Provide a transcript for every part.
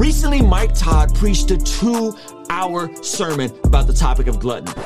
Recently, Mike Todd preached a two hour sermon about the topic of gluttony.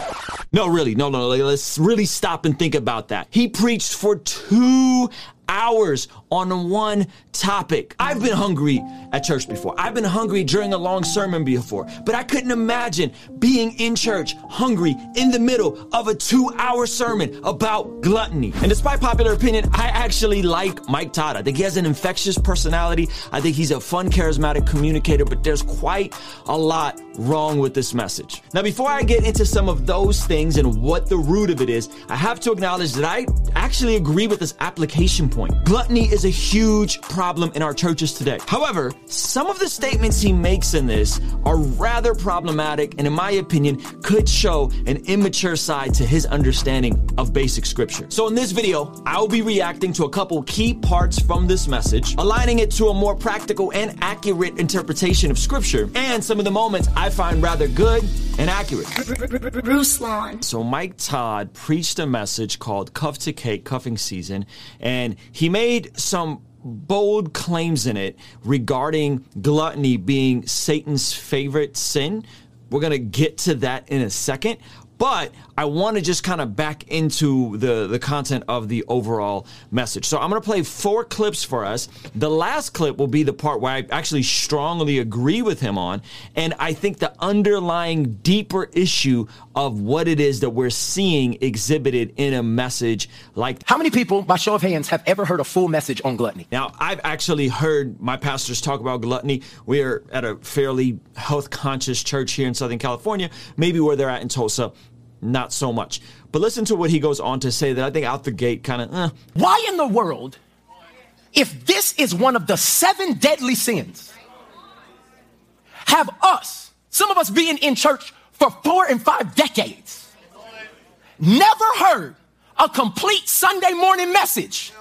No, really, no, no, no. Let's really stop and think about that. He preached for two hours on one topic. I've been hungry at church before. I've been hungry during a long sermon before, but I couldn't imagine being in church hungry in the middle of a two hour sermon about gluttony. And despite popular opinion, I actually like Mike Todd. I think he has an infectious personality. I think he's a fun, charismatic communicator, but there's quite a lot wrong with this message. Now, before I get into some of those things and what the root of it is, I have to acknowledge that I actually agree with this application point. Gluttony is a huge problem in our churches today. However, some of the statements he makes in this are rather problematic and, in my opinion, could show an immature side to his understanding of basic scripture. So, in this video, I'll be reacting to a couple key parts from this message, aligning it to a more practical and accurate interpretation of scripture, and some of the moments I find rather good and accurate. Ruslan. So Mike Todd preached a message called Cuff to Cake, Cuffing Season, and he made some bold claims in it regarding gluttony being Satan's favorite sin. We're going to get to that in a second. But I want to just kind of back into the, the content of the overall message. So I'm going to play four clips for us. The last clip will be the part where I actually strongly agree with him on. And I think the underlying deeper issue of what it is that we're seeing exhibited in a message like. How many people, by show of hands, have ever heard a full message on gluttony? Now, I've actually heard my pastors talk about gluttony. We're at a fairly health conscious church here in Southern California, maybe where they're at in Tulsa not so much. But listen to what he goes on to say that I think out the gate kind of. Eh. Why in the world, if this is one of the seven deadly sins, have us, some of us being in church for four and five decades, never heard a complete Sunday morning message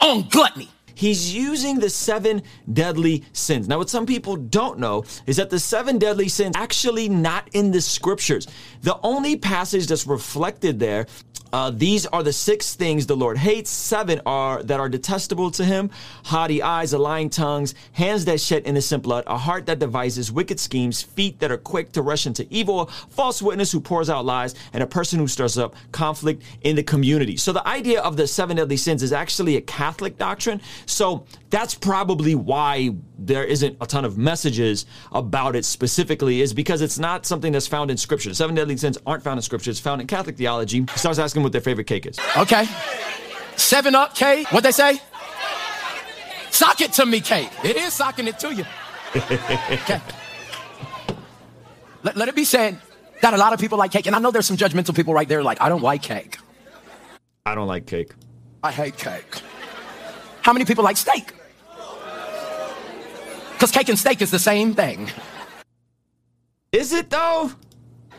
on gluttony? He's using the seven deadly sins. Now, what some people don't know is that the seven deadly sins actually not in the scriptures. The only passage that's reflected there uh, these are the six things the Lord hates. Seven are that are detestable to Him: haughty eyes, a lying tongues, hands that shed innocent blood, a heart that devises wicked schemes, feet that are quick to rush into evil, false witness who pours out lies, and a person who stirs up conflict in the community. So the idea of the seven deadly sins is actually a Catholic doctrine. So that's probably why there isn't a ton of messages about it specifically, is because it's not something that's found in Scripture. The seven deadly sins aren't found in Scripture. It's found in Catholic theology. He starts asking what their favorite cake is. Okay. Seven up cake. What they say? Sock it to me, cake. It is socking it to you. Okay. Let, let it be said that a lot of people like cake, and I know there's some judgmental people right there like, I don't like cake. I don't like cake. I hate cake. How many people like steak? Because cake and steak is the same thing, Is it though?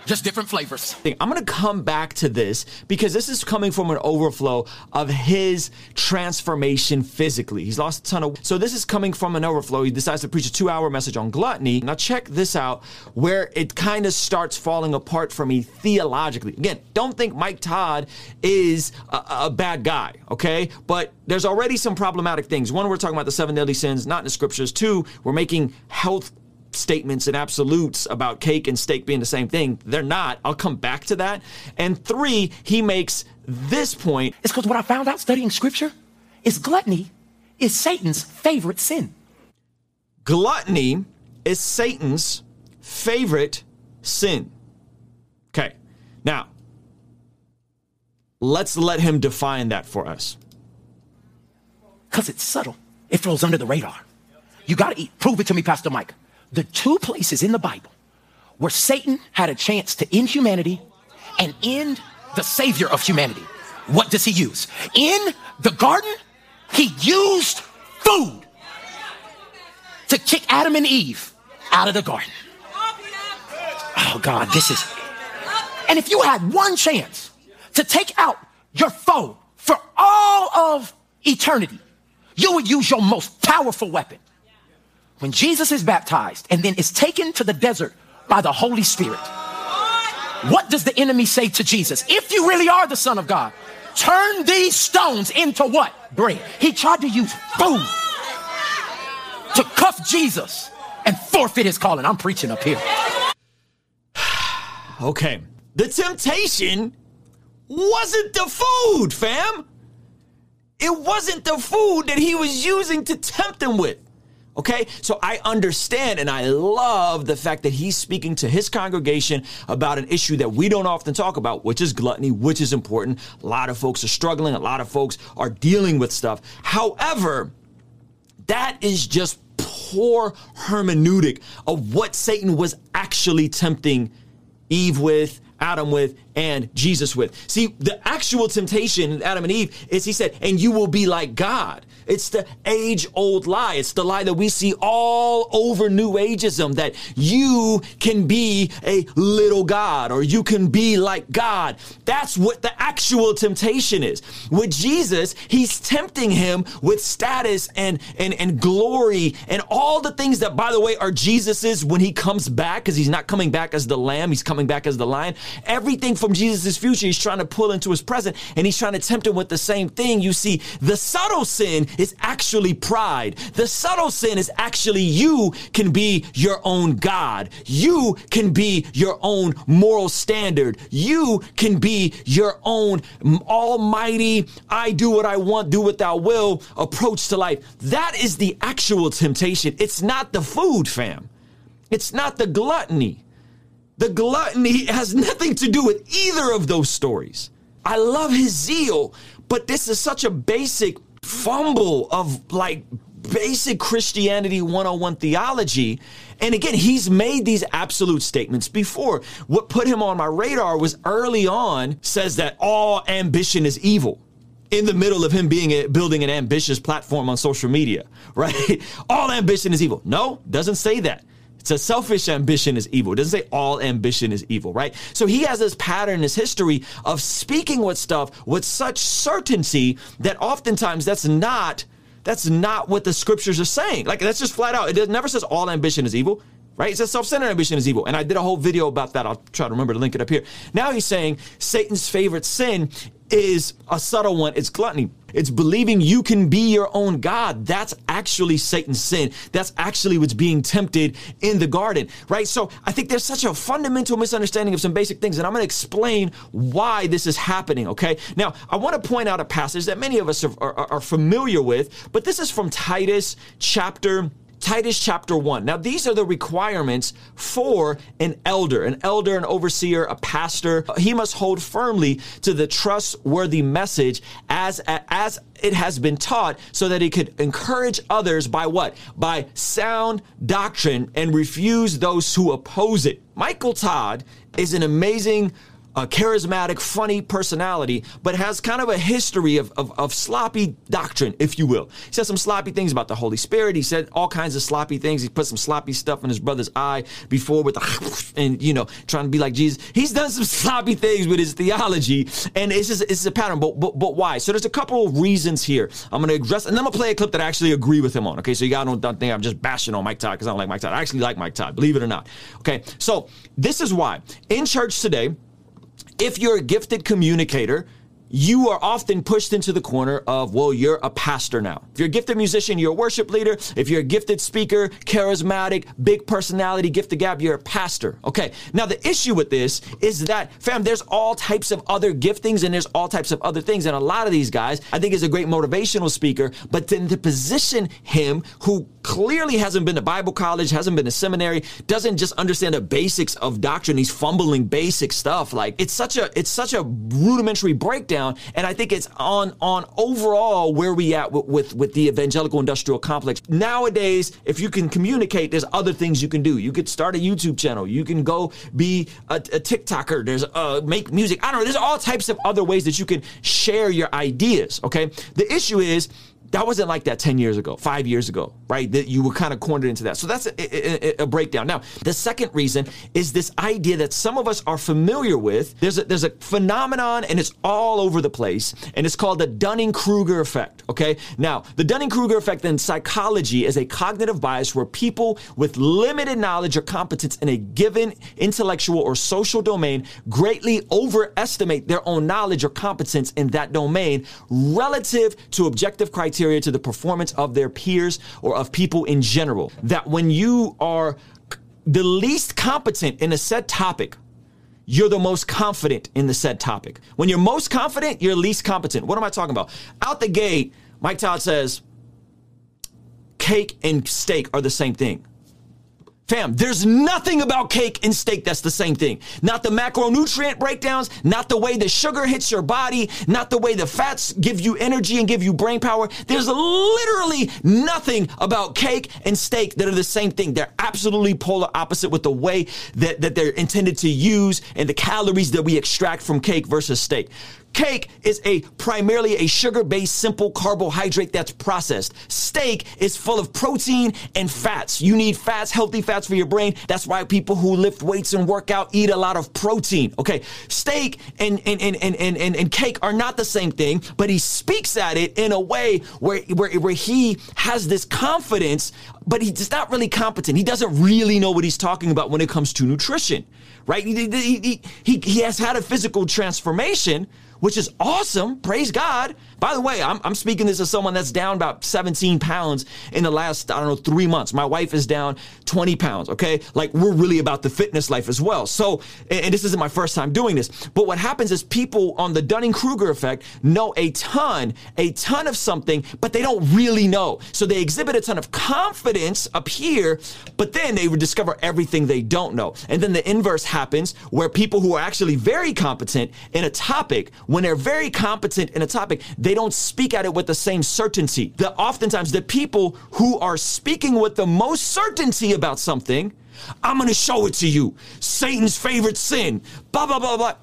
Just different flavors. I'm going to come back to this because this is coming from an overflow of his transformation physically. He's lost a ton of. So, this is coming from an overflow. He decides to preach a two hour message on gluttony. Now, check this out where it kind of starts falling apart for me theologically. Again, don't think Mike Todd is a, a bad guy, okay? But there's already some problematic things. One, we're talking about the seven deadly sins, not in the scriptures. Two, we're making health statements and absolutes about cake and steak being the same thing. They're not. I'll come back to that. And three, he makes this point. It's because what I found out studying scripture is gluttony is Satan's favorite sin. Gluttony is Satan's favorite sin. Okay. Now, let's let him define that for us. Because it's subtle. It flows under the radar. You got to eat. Prove it to me, Pastor Mike. The two places in the Bible where Satan had a chance to end humanity and end the savior of humanity. What does he use? In the garden, he used food to kick Adam and Eve out of the garden. Oh, God, this is. And if you had one chance to take out your foe for all of eternity, you would use your most powerful weapon. When Jesus is baptized and then is taken to the desert by the Holy Spirit, what does the enemy say to Jesus? If you really are the Son of God, turn these stones into what? Bread. He tried to use food to cuff Jesus and forfeit his calling. I'm preaching up here. Okay. The temptation wasn't the food, fam. It wasn't the food that he was using to tempt him with. Okay, so I understand and I love the fact that he's speaking to his congregation about an issue that we don't often talk about, which is gluttony, which is important. A lot of folks are struggling, a lot of folks are dealing with stuff. However, that is just poor hermeneutic of what Satan was actually tempting Eve with, Adam with, and Jesus with. See, the actual temptation Adam and Eve is he said, and you will be like God. It's the age old lie. It's the lie that we see all over New Ageism that you can be a little God or you can be like God. That's what the actual temptation is. With Jesus, he's tempting him with status and, and, and glory and all the things that, by the way, are Jesus's when he comes back because he's not coming back as the lamb, he's coming back as the lion. Everything from Jesus' future, he's trying to pull into his present and he's trying to tempt him with the same thing. You see, the subtle sin is actually pride. The subtle sin is actually you can be your own God. You can be your own moral standard. You can be your own almighty, I do what I want, do what thou will approach to life. That is the actual temptation. It's not the food, fam. It's not the gluttony. The gluttony has nothing to do with either of those stories. I love his zeal, but this is such a basic fumble of like basic Christianity 101 theology. And again, he's made these absolute statements before. What put him on my radar was early on says that all ambition is evil. In the middle of him being a, building an ambitious platform on social media, right? all ambition is evil. No, doesn't say that. Says selfish ambition is evil. It doesn't say all ambition is evil, right? So he has this pattern, this history of speaking with stuff with such certainty that oftentimes that's not that's not what the scriptures are saying. Like that's just flat out. It never says all ambition is evil right? It says self-centered ambition is evil. And I did a whole video about that. I'll try to remember to link it up here. Now he's saying Satan's favorite sin is a subtle one. It's gluttony. It's believing you can be your own God. That's actually Satan's sin. That's actually what's being tempted in the garden, right? So I think there's such a fundamental misunderstanding of some basic things, and I'm going to explain why this is happening, okay? Now, I want to point out a passage that many of us are, are, are familiar with, but this is from Titus chapter Titus chapter 1. Now, these are the requirements for an elder, an elder, an overseer, a pastor. He must hold firmly to the trustworthy message as, as it has been taught so that he could encourage others by what? By sound doctrine and refuse those who oppose it. Michael Todd is an amazing a charismatic, funny personality, but has kind of a history of, of, of, sloppy doctrine, if you will. He said some sloppy things about the Holy Spirit. He said all kinds of sloppy things. He put some sloppy stuff in his brother's eye before with the, and, you know, trying to be like Jesus. He's done some sloppy things with his theology, and it's just, it's a pattern. But, but, but why? So there's a couple of reasons here. I'm going to address, and I'm going to play a clip that I actually agree with him on. Okay. So you guys don't, don't think I'm just bashing on Mike Todd because I don't like Mike Todd. I actually like Mike Todd, believe it or not. Okay. So this is why in church today, if you're a gifted communicator, you are often pushed into the corner of, well, you're a pastor now. If you're a gifted musician, you're a worship leader. If you're a gifted speaker, charismatic, big personality, gifted gab, you're a pastor. Okay. Now, the issue with this is that, fam, there's all types of other giftings and there's all types of other things. And a lot of these guys, I think, is a great motivational speaker, but then to position him who clearly hasn't been to Bible college, hasn't been to seminary, doesn't just understand the basics of doctrine. He's fumbling basic stuff. Like it's such a, it's such a rudimentary breakdown and I think it's on on overall where we at with, with, with the evangelical industrial complex. Nowadays, if you can communicate, there's other things you can do. You could start a YouTube channel. You can go be a, a TikToker. There's uh, make music. I don't know. There's all types of other ways that you can share your ideas. Okay. The issue is that wasn't like that 10 years ago, five years ago, right? That you were kind of cornered into that. So that's a, a, a, breakdown. Now, the second reason is this idea that some of us are familiar with. There's a, there's a phenomenon and it's all over the place, and it's called the Dunning Kruger effect. Okay. Now, the Dunning Kruger effect in psychology is a cognitive bias where people with limited knowledge or competence in a given intellectual or social domain greatly overestimate their own knowledge or competence in that domain relative to objective criteria criteria to the performance of their peers or of people in general. That when you are the least competent in a set topic, you're the most confident in the said topic. When you're most confident, you're least competent. What am I talking about? Out the gate, Mike Todd says cake and steak are the same thing. Fam, there's nothing about cake and steak that's the same thing. Not the macronutrient breakdowns, not the way the sugar hits your body, not the way the fats give you energy and give you brain power. There's literally nothing about cake and steak that are the same thing. They're absolutely polar opposite with the way that, that they're intended to use and the calories that we extract from cake versus steak. Cake is a primarily a sugar-based simple carbohydrate that's processed. Steak is full of protein and fats. You need fats, healthy fats for your brain. That's why people who lift weights and work out eat a lot of protein. Okay. Steak and and and and and, and, and cake are not the same thing, but he speaks at it in a way where, where where he has this confidence, but he's not really competent. He doesn't really know what he's talking about when it comes to nutrition. Right? He, he, he, he has had a physical transformation, which is awesome. Praise God. By the way, I'm, I'm speaking this as someone that's down about 17 pounds in the last, I don't know, three months. My wife is down 20 pounds. Okay. Like we're really about the fitness life as well. So, and, this isn't my first time doing this, but what happens is people on the Dunning Kruger effect know a ton, a ton of something, but they don't really know. So they exhibit a ton of confidence up here, but then they discover everything they don't know. And then the inverse happens where people who are actually very competent in a topic, when they're very competent in a topic, they don't speak at it with the same certainty. The oftentimes the people who are speaking with the most certainty about something, I'm going to show it to you. Satan's favorite sin. Blah blah blah blah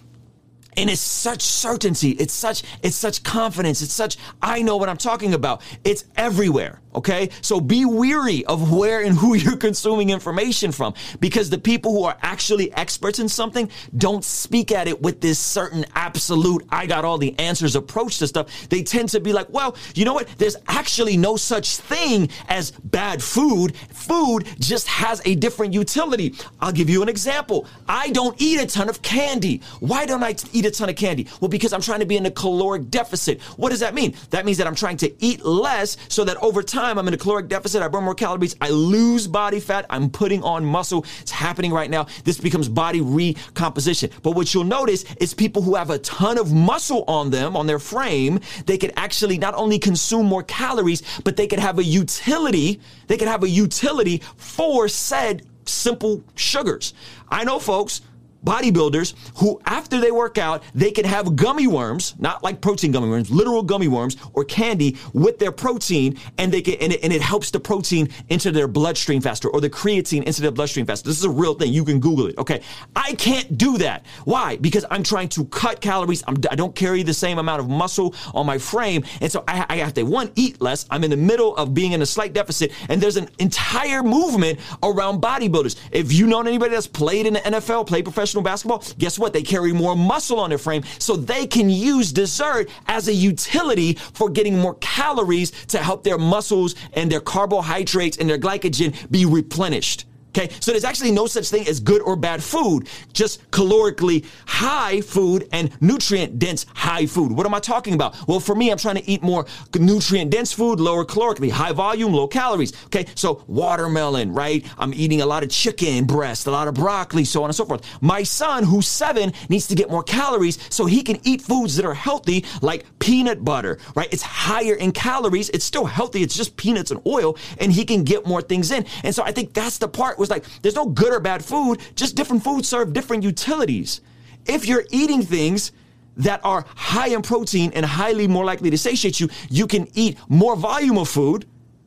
and it's such certainty it's such it's such confidence it's such i know what i'm talking about it's everywhere Okay. So be weary of where and who you're consuming information from because the people who are actually experts in something don't speak at it with this certain absolute, I got all the answers approach to stuff. They tend to be like, well, you know what? There's actually no such thing as bad food. Food just has a different utility. I'll give you an example. I don't eat a ton of candy. Why don't I eat a ton of candy? Well, because I'm trying to be in a caloric deficit. What does that mean? That means that I'm trying to eat less so that over time, time I'm in a caloric deficit, I burn more calories, I lose body fat, I'm putting on muscle. It's happening right now. This becomes body recomposition. But what you'll notice is people who have a ton of muscle on them, on their frame, they could actually not only consume more calories, but they could have a utility, they could have a utility for said simple sugars. I know folks bodybuilders who, after they work out, they can have gummy worms, not like protein gummy worms, literal gummy worms or candy with their protein, and they can, and it, and it helps the protein into their bloodstream faster or the creatine into their bloodstream faster. This is a real thing. You can Google it. Okay. I can't do that. Why? Because I'm trying to cut calories. I'm, I do not carry the same amount of muscle on my frame. And so I, I have to, one, eat less. I'm in the middle of being in a slight deficit. And there's an entire movement around bodybuilders. If you know anybody that's played in the NFL, played professional professional basketball, guess what? They carry more muscle on their frame, so they can use dessert as a utility for getting more calories to help their muscles and their carbohydrates and their glycogen be replenished. Okay, so there's actually no such thing as good or bad food, just calorically high food and nutrient dense high food. What am I talking about? Well, for me, I'm trying to eat more nutrient dense food, lower calorically, high volume, low calories. Okay, so watermelon, right? I'm eating a lot of chicken breast, a lot of broccoli, so on and so forth. My son, who's seven, needs to get more calories so he can eat foods that are healthy, like peanut butter, right? It's higher in calories, it's still healthy, it's just peanuts and oil, and he can get more things in. And so I think that's the part was like, there's no good or bad food, just different foods serve different utilities. If you're eating things that are high in protein and highly more likely to satiate you, you can eat more volume of food,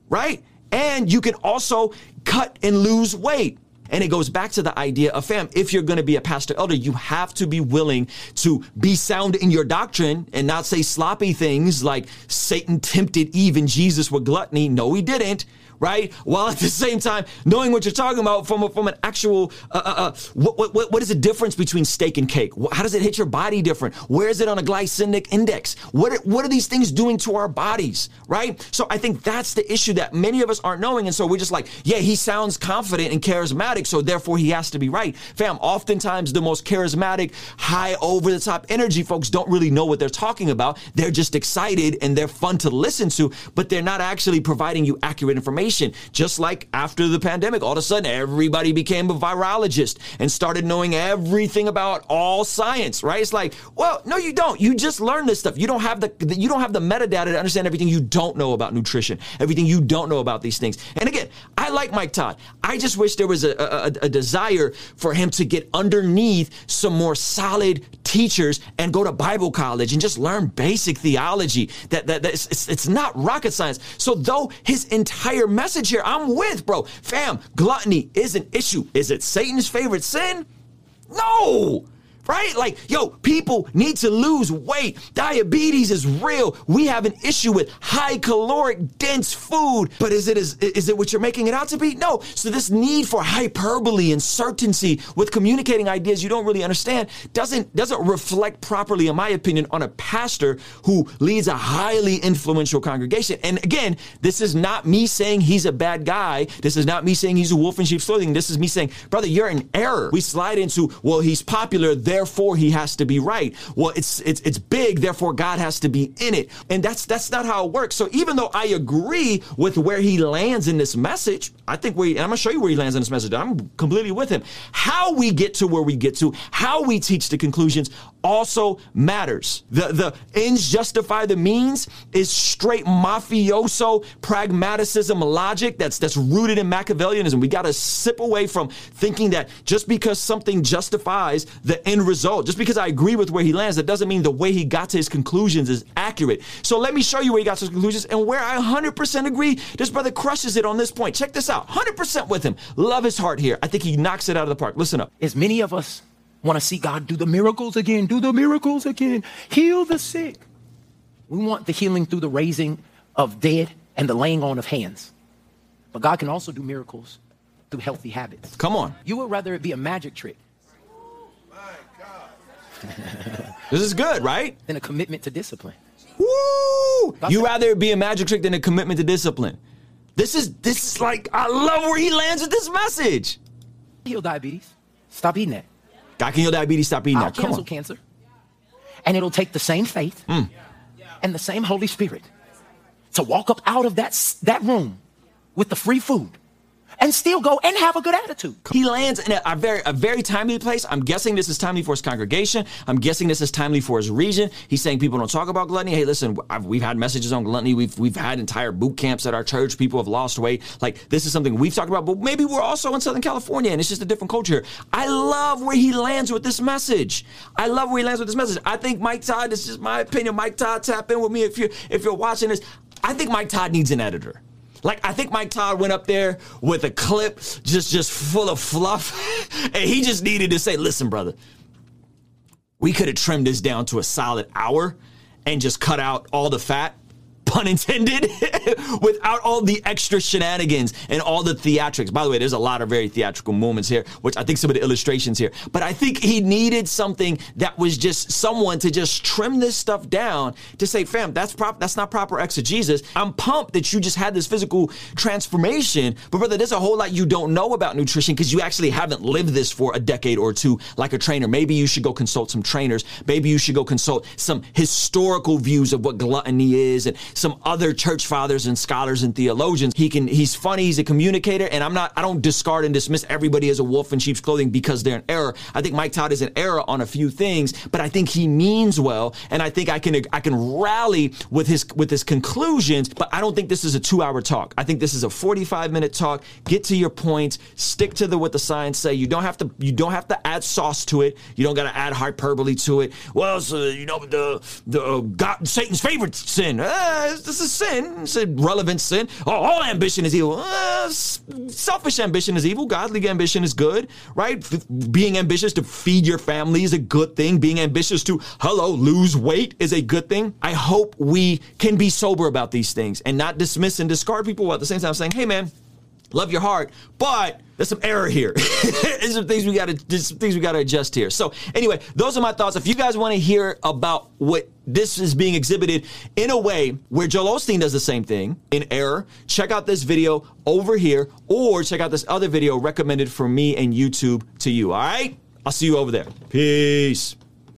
right? And you can also cut and lose weight. And it goes back to the idea of fam, if you're going to be a pastor elder, you have to be willing to be sound in your doctrine and not say sloppy things like Satan tempted Eve and Jesus with gluttony. No, he didn't right? While at the same time knowing what you're talking about from a, from an actual uh, uh, uh what, what what is the difference between steak and cake? How does it hit your body different? Where is it on a glycemic index? What are, what are these things doing to our bodies, right? So I think that's the issue that many of us aren't knowing, and so we're just like, yeah, he sounds confident and charismatic, so therefore he has to be right. Fam, oftentimes the most charismatic, high over the top energy folks don't really know what they're talking about. They're just excited and they're fun to listen to, but they're not actually providing you accurate information. Just like after the pandemic, all of a sudden everybody became a virologist and started knowing everything about all science, right? It's like, well, no, you don't. You just learn this stuff. You don't have the, you don't have the metadata to understand everything you don't know about nutrition, everything you don't know about these things. And again, I like Mike Todd. I just wish there was a, a, a desire for him to get underneath some more solid teachers and go to Bible college and just learn basic theology. That, that, that it's, it's, it's not rocket science. So though his entire message here, I'm with, bro. Fam, gluttony is an issue. Is it Satan's favorite sin? No right? Like, yo, people need to lose weight. Diabetes is real. We have an issue with high caloric, dense food. But is it is, is it what you're making it out to be? No. So this need for hyperbole and certainty with communicating ideas you don't really understand doesn't doesn't reflect properly, in my opinion, on a pastor who leads a highly influential congregation. And again, this is not me saying he's a bad guy. This is not me saying he's a wolf in sheep's clothing. This is me saying, brother, you're in error. We slide into, well, he's popular, therefore he has to be right. Well, it's it's it's big, therefore God has to be in it. And that's that's not how it works. So even though I agree with where he lands in this message, I think we I'm gonna show you where he lands in this message. I'm completely with him. How we get to where we get to, how we teach the conclusions also matters. The the ends justify the means is straight mafioso pragmaticism logic that's that's rooted in Machiavellianism. We got to sip away from thinking that just because something justifies the end result. Just because I agree with where he lands, that doesn't mean the way he got to his conclusions is accurate. So let me show you where he got to his conclusions and where I 100% agree. This brother crushes it on this point. Check this out 100% with him. Love his heart here. I think he knocks it out of the park. Listen up. As many of us want to see God do the miracles again, do the miracles again, heal the sick. We want the healing through the raising of dead and the laying on of hands. But God can also do miracles through healthy habits. Come on. You would rather it be a magic trick this is good, right? Than a commitment to discipline. Woo! You rather be a magic trick than a commitment to discipline. This is this is like I love where he lands with this message. Heal diabetes. Stop eating that. God can heal diabetes. Stop eating I'll that. Come cancel on. cancer. And it'll take the same faith mm. and the same Holy Spirit to walk up out of that that room with the free food and still go and have a good attitude. He lands in a, a, very a very timely place. I'm guessing this is timely for his congregation. I'm guessing this is timely for his region. He's saying people don't talk about gluttony. Hey, listen, I've, we've had messages on gluttony. We've we've had entire boot camps at our church. People have lost weight. Like this is something we've talked about, but maybe we're also in Southern California and it's just a different culture. Here. I love where he lands with this message. I love where he lands with this message. I think Mike Todd. This is my opinion. Mike Todd, tap in with me if you if you're watching this. I think Mike Todd needs an editor. Like I think Mike Todd went up there with a clip just just full of fluff, and he just needed to say, "Listen, brother, we could have trimmed this down to a solid hour and just cut out all the fat pun intended, without all the extra shenanigans and all the theatrics. By the way, there's a lot of very theatrical moments here, which I think some of the illustrations here. But I think he needed something that was just someone to just trim this stuff down to say, fam, that's prop that's not proper exegesis. I'm pumped that you just had this physical transformation, but brother, there's a whole lot you don't know about nutrition because you actually haven't lived this for a decade or two like a trainer. Maybe you should go consult some trainers. Maybe you should go consult some historical views of what gluttony is and some other church fathers and scholars and theologians. He can, he's funny, he's a communicator, and I'm not, I don't discard and dismiss everybody as a wolf in sheep's clothing because they're in error. I think Mike Todd is in error on a few things, but I think he means well, and I think I can, I can rally with his, with his conclusions, but I don't think this is a two hour talk. I think this is a 45 minute talk. Get to your points, stick to the, what the science say. You don't have to, you don't have to add sauce to it. You don't got to add hyperbole to it. Well, so, you know, the, the, uh, God, Satan's favorite sin. Uh, this is sin. It's a relevant sin. Oh, all ambition is evil. Uh, selfish ambition is evil. Godly ambition is good, right? F- being ambitious to feed your family is a good thing. Being ambitious to, hello, lose weight is a good thing. I hope we can be sober about these things and not dismiss and discard people while at the same time saying, hey, man, love your heart, but there's some error here. there's some things we got to some things we got to adjust here. So anyway, those are my thoughts. If you guys want to hear about what this is being exhibited in a way where Joel Osteen does the same thing in error, check out this video over here, or check out this other video recommended for me and YouTube to you. All right, I'll see you over there. Peace.